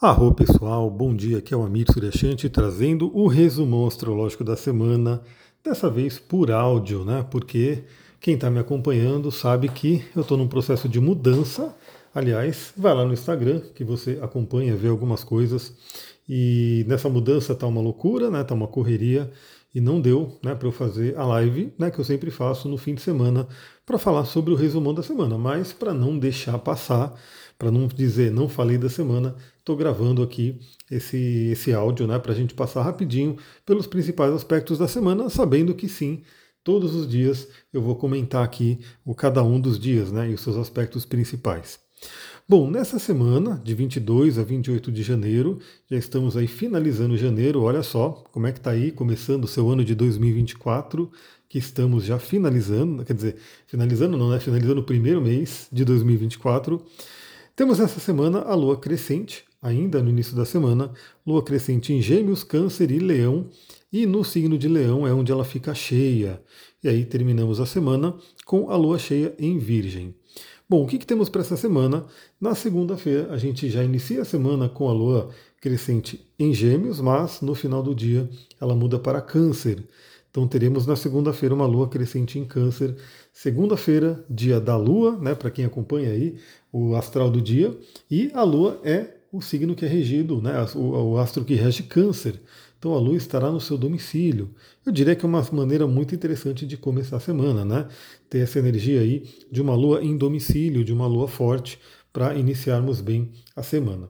Arro pessoal, bom dia, aqui é o Amir Suryashanti trazendo o resumão astrológico da semana, dessa vez por áudio, né? Porque quem está me acompanhando sabe que eu estou num processo de mudança. Aliás, vai lá no Instagram que você acompanha, vê algumas coisas. E nessa mudança tá uma loucura, né? Tá uma correria e não deu, né, para eu fazer a live, né, que eu sempre faço no fim de semana para falar sobre o resumão da semana, mas para não deixar passar, para não dizer não falei da semana, estou gravando aqui esse, esse áudio né, para a gente passar rapidinho pelos principais aspectos da semana, sabendo que sim, todos os dias eu vou comentar aqui o cada um dos dias né, e os seus aspectos principais. Bom, nessa semana, de 22 a 28 de janeiro, já estamos aí finalizando janeiro, olha só como é que está aí, começando o seu ano de 2024, que estamos já finalizando, quer dizer, finalizando não, né? Finalizando o primeiro mês de 2024. Temos essa semana a lua crescente, ainda no início da semana, lua crescente em Gêmeos, Câncer e Leão, e no signo de Leão é onde ela fica cheia. E aí terminamos a semana com a lua cheia em Virgem. Bom, o que, que temos para essa semana? Na segunda-feira, a gente já inicia a semana com a lua crescente em Gêmeos, mas no final do dia ela muda para Câncer. Então teremos na segunda-feira uma lua crescente em Câncer. Segunda-feira, dia da lua, né, para quem acompanha aí o astral do dia, e a lua é o signo que é regido, né, o, astro que rege Câncer. Então a lua estará no seu domicílio. Eu diria que é uma maneira muito interessante de começar a semana, né? Ter essa energia aí de uma lua em domicílio, de uma lua forte, para iniciarmos bem a semana.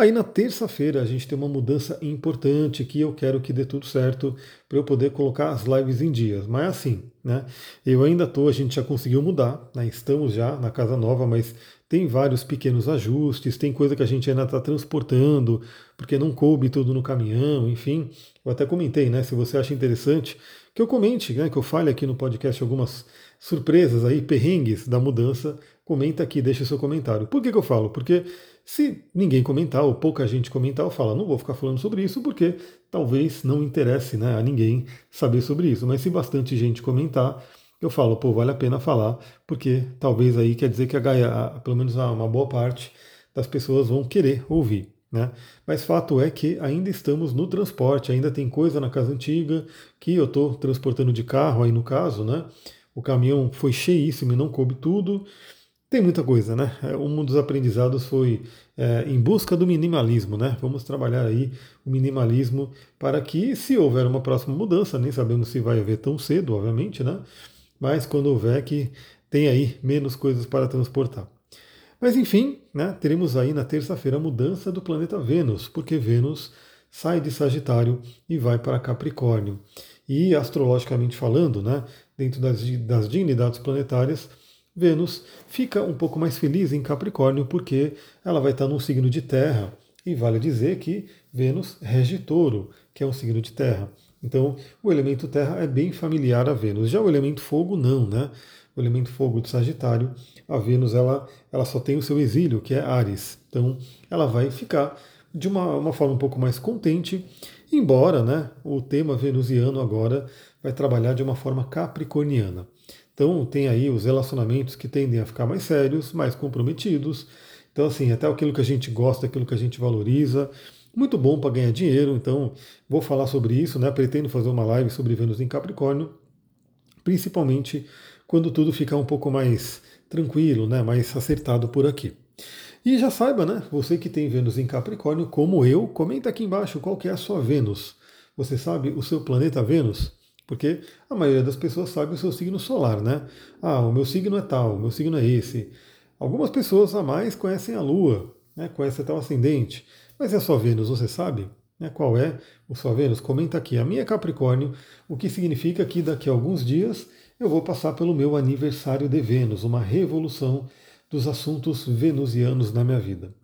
Aí na terça-feira a gente tem uma mudança importante que eu quero que dê tudo certo para eu poder colocar as lives em dias. Mas assim, né? Eu ainda estou, a gente já conseguiu mudar, né? estamos já na casa nova, mas tem vários pequenos ajustes, tem coisa que a gente ainda está transportando, porque não coube tudo no caminhão, enfim. Eu até comentei, né? Se você acha interessante, que eu comente, né? Que eu fale aqui no podcast algumas surpresas aí, perrengues da mudança. Comenta aqui, deixa o seu comentário. Por que, que eu falo? Porque se ninguém comentar ou pouca gente comentar, eu falo, não vou ficar falando sobre isso porque talvez não interesse né, a ninguém saber sobre isso. Mas se bastante gente comentar, eu falo, pô, vale a pena falar, porque talvez aí quer dizer que a Gaia, pelo menos uma boa parte das pessoas vão querer ouvir. Né? Mas fato é que ainda estamos no transporte, ainda tem coisa na casa antiga que eu estou transportando de carro aí no caso, né? O caminhão foi cheíssimo e não coube tudo. Tem muita coisa, né? É, um dos aprendizados foi é, em busca do minimalismo, né? Vamos trabalhar aí o minimalismo para que, se houver uma próxima mudança, nem sabemos se vai haver tão cedo, obviamente, né? Mas quando houver, que tem aí menos coisas para transportar. Mas enfim, né, teremos aí na terça-feira a mudança do planeta Vênus, porque Vênus sai de Sagitário e vai para Capricórnio. E astrologicamente falando, né, dentro das, das dignidades planetárias, Vênus fica um pouco mais feliz em Capricórnio porque ela vai estar num signo de terra. E vale dizer que Vênus rege touro, que é um signo de terra. Então, o elemento terra é bem familiar a Vênus. Já o elemento fogo, não, né? O elemento fogo de Sagitário, a Vênus ela, ela só tem o seu exílio, que é Ares. Então, ela vai ficar de uma, uma forma um pouco mais contente, embora né, o tema venusiano agora vai trabalhar de uma forma capricorniana. Então tem aí os relacionamentos que tendem a ficar mais sérios, mais comprometidos. Então, assim, até aquilo que a gente gosta, aquilo que a gente valoriza. Muito bom para ganhar dinheiro, então vou falar sobre isso, né? Pretendo fazer uma live sobre Vênus em Capricórnio, principalmente quando tudo ficar um pouco mais tranquilo, né? Mais acertado por aqui. E já saiba, né? Você que tem Vênus em Capricórnio, como eu, comenta aqui embaixo qual que é a sua Vênus. Você sabe o seu planeta Vênus? Porque a maioria das pessoas sabe o seu signo solar, né? Ah, o meu signo é tal, o meu signo é esse. Algumas pessoas a mais conhecem a Lua, né? conhecem o ascendente. Mas é a sua Vênus, você sabe? Né? Qual é o sua Vênus? Comenta aqui. A minha é Capricórnio, o que significa que daqui a alguns dias eu vou passar pelo meu aniversário de Vênus, uma revolução dos assuntos venusianos na minha vida.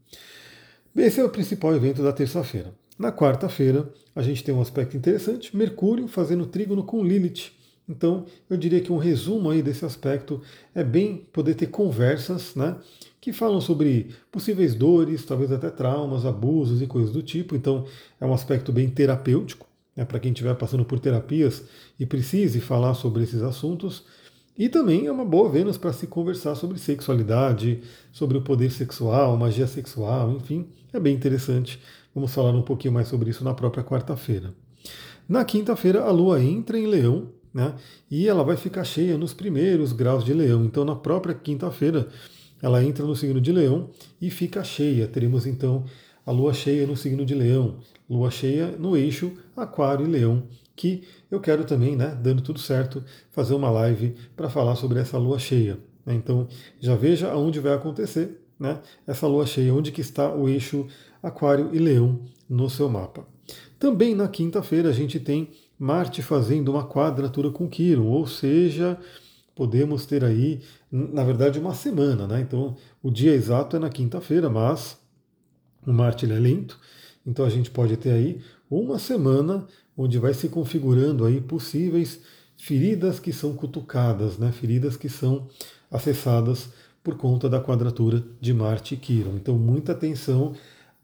Esse é o principal evento da terça-feira. Na quarta-feira, a gente tem um aspecto interessante, Mercúrio fazendo trígono com Lilith. Então, eu diria que um resumo aí desse aspecto é bem poder ter conversas, né, que falam sobre possíveis dores, talvez até traumas, abusos e coisas do tipo. Então, é um aspecto bem terapêutico, né, para quem estiver passando por terapias e precise falar sobre esses assuntos. E também é uma boa Vênus para se conversar sobre sexualidade, sobre o poder sexual, magia sexual, enfim, é bem interessante. Vamos falar um pouquinho mais sobre isso na própria quarta-feira. Na quinta-feira, a Lua entra em Leão, né? E ela vai ficar cheia nos primeiros graus de Leão. Então, na própria quinta-feira, ela entra no signo de Leão e fica cheia. Teremos então a Lua cheia no signo de Leão, Lua cheia no eixo Aquário e Leão, que eu quero também, né, dando tudo certo, fazer uma live para falar sobre essa lua cheia. Né? Então já veja aonde vai acontecer né, essa lua cheia, onde que está o eixo Aquário e Leão no seu mapa. Também na quinta-feira a gente tem Marte fazendo uma quadratura com Quiron, ou seja, podemos ter aí, na verdade, uma semana, né? Então o dia exato é na quinta-feira, mas o Marte é lento, então a gente pode ter aí uma semana onde vai se configurando aí possíveis feridas que são cutucadas, né? feridas que são acessadas por conta da quadratura de Marte e Quiron. Então, muita atenção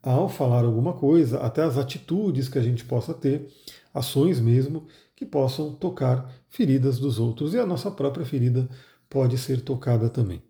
ao falar alguma coisa, até as atitudes que a gente possa ter, ações mesmo, que possam tocar feridas dos outros. E a nossa própria ferida pode ser tocada também.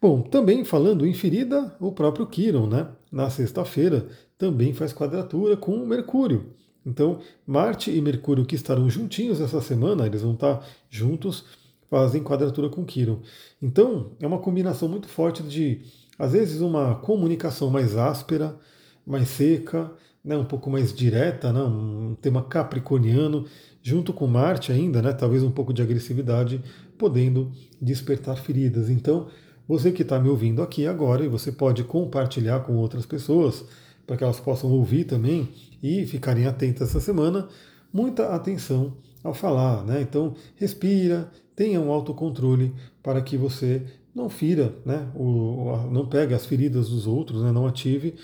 Bom, também falando em ferida, o próprio Quiron, né? Na sexta-feira, também faz quadratura com Mercúrio. Então, Marte e Mercúrio que estarão juntinhos essa semana, eles vão estar juntos, fazem quadratura com Quiron. Então, é uma combinação muito forte de, às vezes, uma comunicação mais áspera, mais seca, né, um pouco mais direta, né, um tema capricorniano, junto com Marte ainda, né, talvez um pouco de agressividade, podendo despertar feridas. Então, você que está me ouvindo aqui agora, e você pode compartilhar com outras pessoas, para que elas possam ouvir também e ficarem atentas essa semana, muita atenção ao falar, né? Então, respira, tenha um autocontrole para que você não fira, né? O, não pegue as feridas dos outros, né? não ative.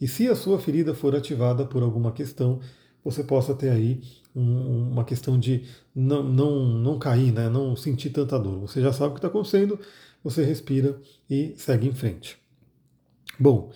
E se a sua ferida for ativada por alguma questão, você possa ter aí um, uma questão de não, não, não cair, né? não sentir tanta dor. Você já sabe o que está acontecendo, você respira e segue em frente. Bom,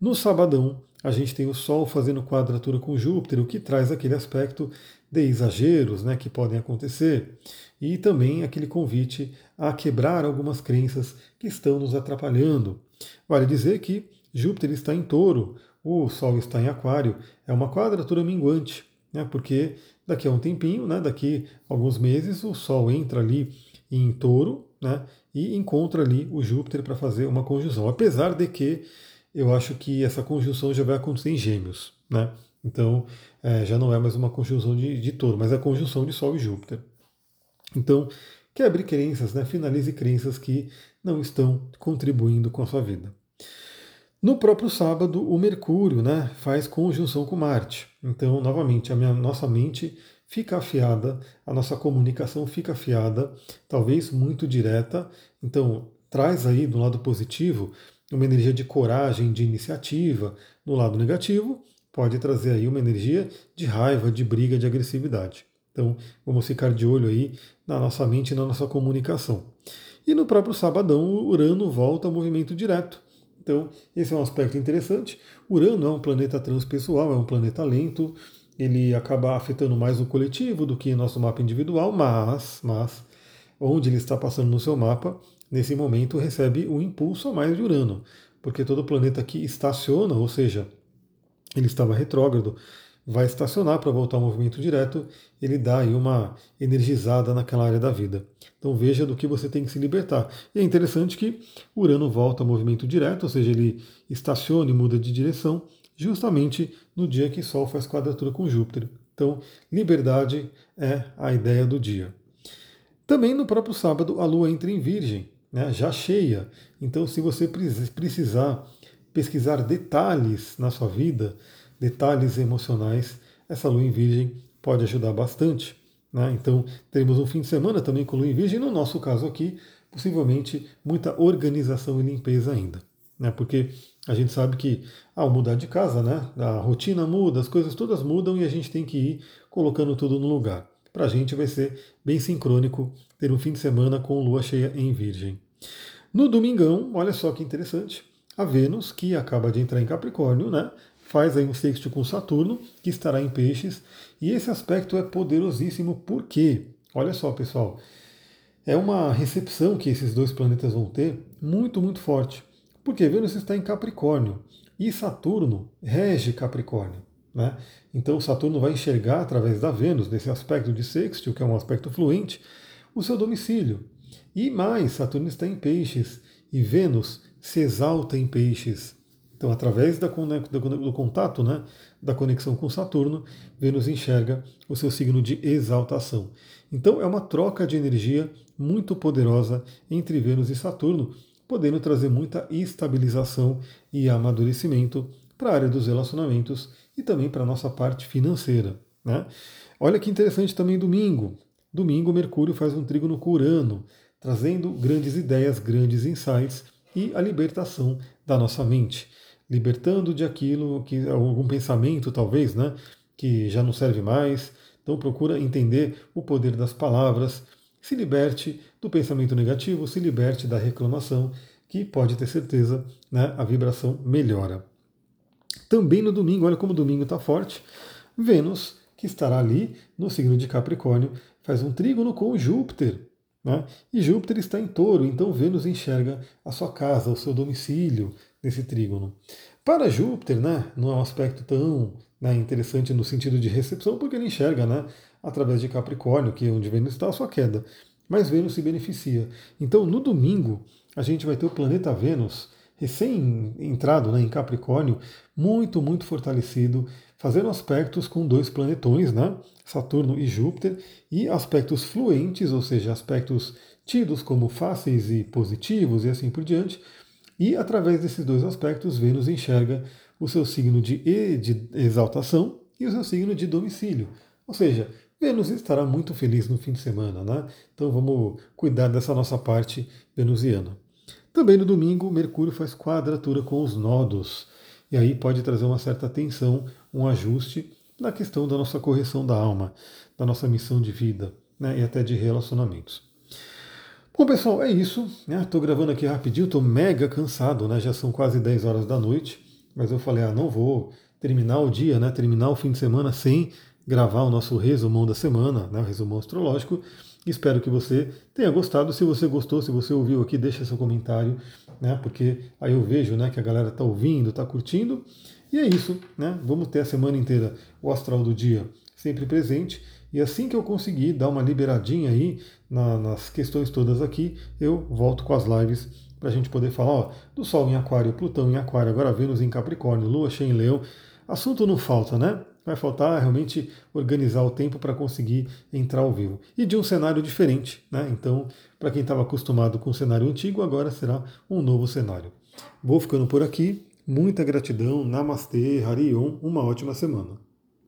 no sabadão, a gente tem o Sol fazendo quadratura com Júpiter, o que traz aquele aspecto de exageros né, que podem acontecer, e também aquele convite a quebrar algumas crenças que estão nos atrapalhando. Vale dizer que Júpiter está em touro, o Sol está em aquário, é uma quadratura minguante, né, porque daqui a um tempinho, né, daqui a alguns meses, o Sol entra ali em touro né, e encontra ali o Júpiter para fazer uma conjunção. Apesar de que eu acho que essa conjunção já vai acontecer em Gêmeos, né? Então, é, já não é mais uma conjunção de, de touro, mas é a conjunção de Sol e Júpiter. Então, quebre crenças, né? finalize crenças que não estão contribuindo com a sua vida. No próprio sábado, o Mercúrio né, faz conjunção com Marte. Então, novamente, a minha, nossa mente fica afiada, a nossa comunicação fica afiada, talvez muito direta. Então, traz aí do lado positivo uma energia de coragem, de iniciativa. No lado negativo, pode trazer aí uma energia de raiva, de briga, de agressividade. Então, vamos ficar de olho aí na nossa mente e na nossa comunicação. E no próprio sabadão, Urano volta ao movimento direto. Então, esse é um aspecto interessante. Urano é um planeta transpessoal, é um planeta lento, ele acaba afetando mais o coletivo do que nosso mapa individual, mas, mas onde ele está passando no seu mapa, nesse momento recebe um impulso a mais de Urano, porque todo planeta que estaciona, ou seja, ele estava retrógrado, vai estacionar para voltar ao movimento direto, ele dá aí uma energizada naquela área da vida. Então veja do que você tem que se libertar. E é interessante que Urano volta ao movimento direto, ou seja, ele estaciona e muda de direção, justamente no dia que Sol faz quadratura com Júpiter. Então, liberdade é a ideia do dia. Também no próprio sábado, a Lua entra em Virgem, né, já cheia. Então, se você precisar pesquisar detalhes na sua vida, detalhes emocionais, essa lua em Virgem pode ajudar bastante. Né? Então, teremos um fim de semana também com lua em Virgem, no nosso caso aqui, possivelmente muita organização e limpeza ainda. Né? Porque a gente sabe que ao mudar de casa, né, a rotina muda, as coisas todas mudam e a gente tem que ir colocando tudo no lugar. Para a gente vai ser bem sincrônico ter um fim de semana com lua cheia em Virgem. No domingão, olha só que interessante, a Vênus, que acaba de entrar em Capricórnio, né, faz aí um sexto com Saturno, que estará em Peixes, e esse aspecto é poderosíssimo porque, olha só pessoal, é uma recepção que esses dois planetas vão ter muito, muito forte. Porque Vênus está em Capricórnio e Saturno rege Capricórnio. Né? Então Saturno vai enxergar através da Vênus, nesse aspecto de sextil, que é um aspecto fluente, o seu domicílio. E mais, Saturno está em peixes e Vênus se exalta em peixes. Então, através da, do contato, né, da conexão com Saturno, Vênus enxerga o seu signo de exaltação. Então, é uma troca de energia muito poderosa entre Vênus e Saturno, podendo trazer muita estabilização e amadurecimento para a área dos relacionamentos e também para a nossa parte financeira. Né? Olha que interessante também domingo. Domingo, Mercúrio faz um trígono com Urano, trazendo grandes ideias, grandes insights e a libertação da nossa mente. Libertando de aquilo que algum pensamento, talvez, né, que já não serve mais. Então procura entender o poder das palavras, se liberte do pensamento negativo, se liberte da reclamação, que pode ter certeza, né, a vibração melhora. Também no domingo, olha como o domingo está forte, Vênus, que estará ali no signo de Capricórnio, faz um trígono com Júpiter. Né? E Júpiter está em touro, então Vênus enxerga a sua casa, o seu domicílio nesse trígono. Para Júpiter, né, não é um aspecto tão né, interessante no sentido de recepção, porque ele enxerga né, através de Capricórnio, que é onde Vênus está, a sua queda. Mas Vênus se beneficia. Então, no domingo, a gente vai ter o planeta Vênus recém-entrado né, em Capricórnio, muito, muito fortalecido, fazendo aspectos com dois planetões, né, Saturno e Júpiter, e aspectos fluentes, ou seja, aspectos tidos como fáceis e positivos e assim por diante. E através desses dois aspectos, Vênus enxerga o seu signo de, de exaltação e o seu signo de domicílio. Ou seja, Vênus estará muito feliz no fim de semana, né? Então vamos cuidar dessa nossa parte venusiana. Também no domingo, Mercúrio faz quadratura com os nodos. E aí pode trazer uma certa tensão, um ajuste na questão da nossa correção da alma, da nossa missão de vida né, e até de relacionamentos. Bom, pessoal, é isso. Estou né? gravando aqui rapidinho, estou mega cansado, né? já são quase 10 horas da noite, mas eu falei, ah, não vou terminar o dia, né? terminar o fim de semana sem gravar o nosso resumão da semana, né? o resumão astrológico. Espero que você tenha gostado. Se você gostou, se você ouviu aqui, deixa seu comentário, né? Porque aí eu vejo, né, que a galera está ouvindo, está curtindo. E é isso, né? Vamos ter a semana inteira o astral do dia sempre presente. E assim que eu conseguir dar uma liberadinha aí na, nas questões todas aqui, eu volto com as lives para a gente poder falar ó, do Sol em Aquário, Plutão em Aquário, agora Vênus em Capricórnio, Lua cheia em Leão. Assunto não falta, né? Vai faltar realmente organizar o tempo para conseguir entrar ao vivo. E de um cenário diferente, né? Então, para quem estava acostumado com o cenário antigo, agora será um novo cenário. Vou ficando por aqui. Muita gratidão. Namastê, Harion. Uma ótima semana.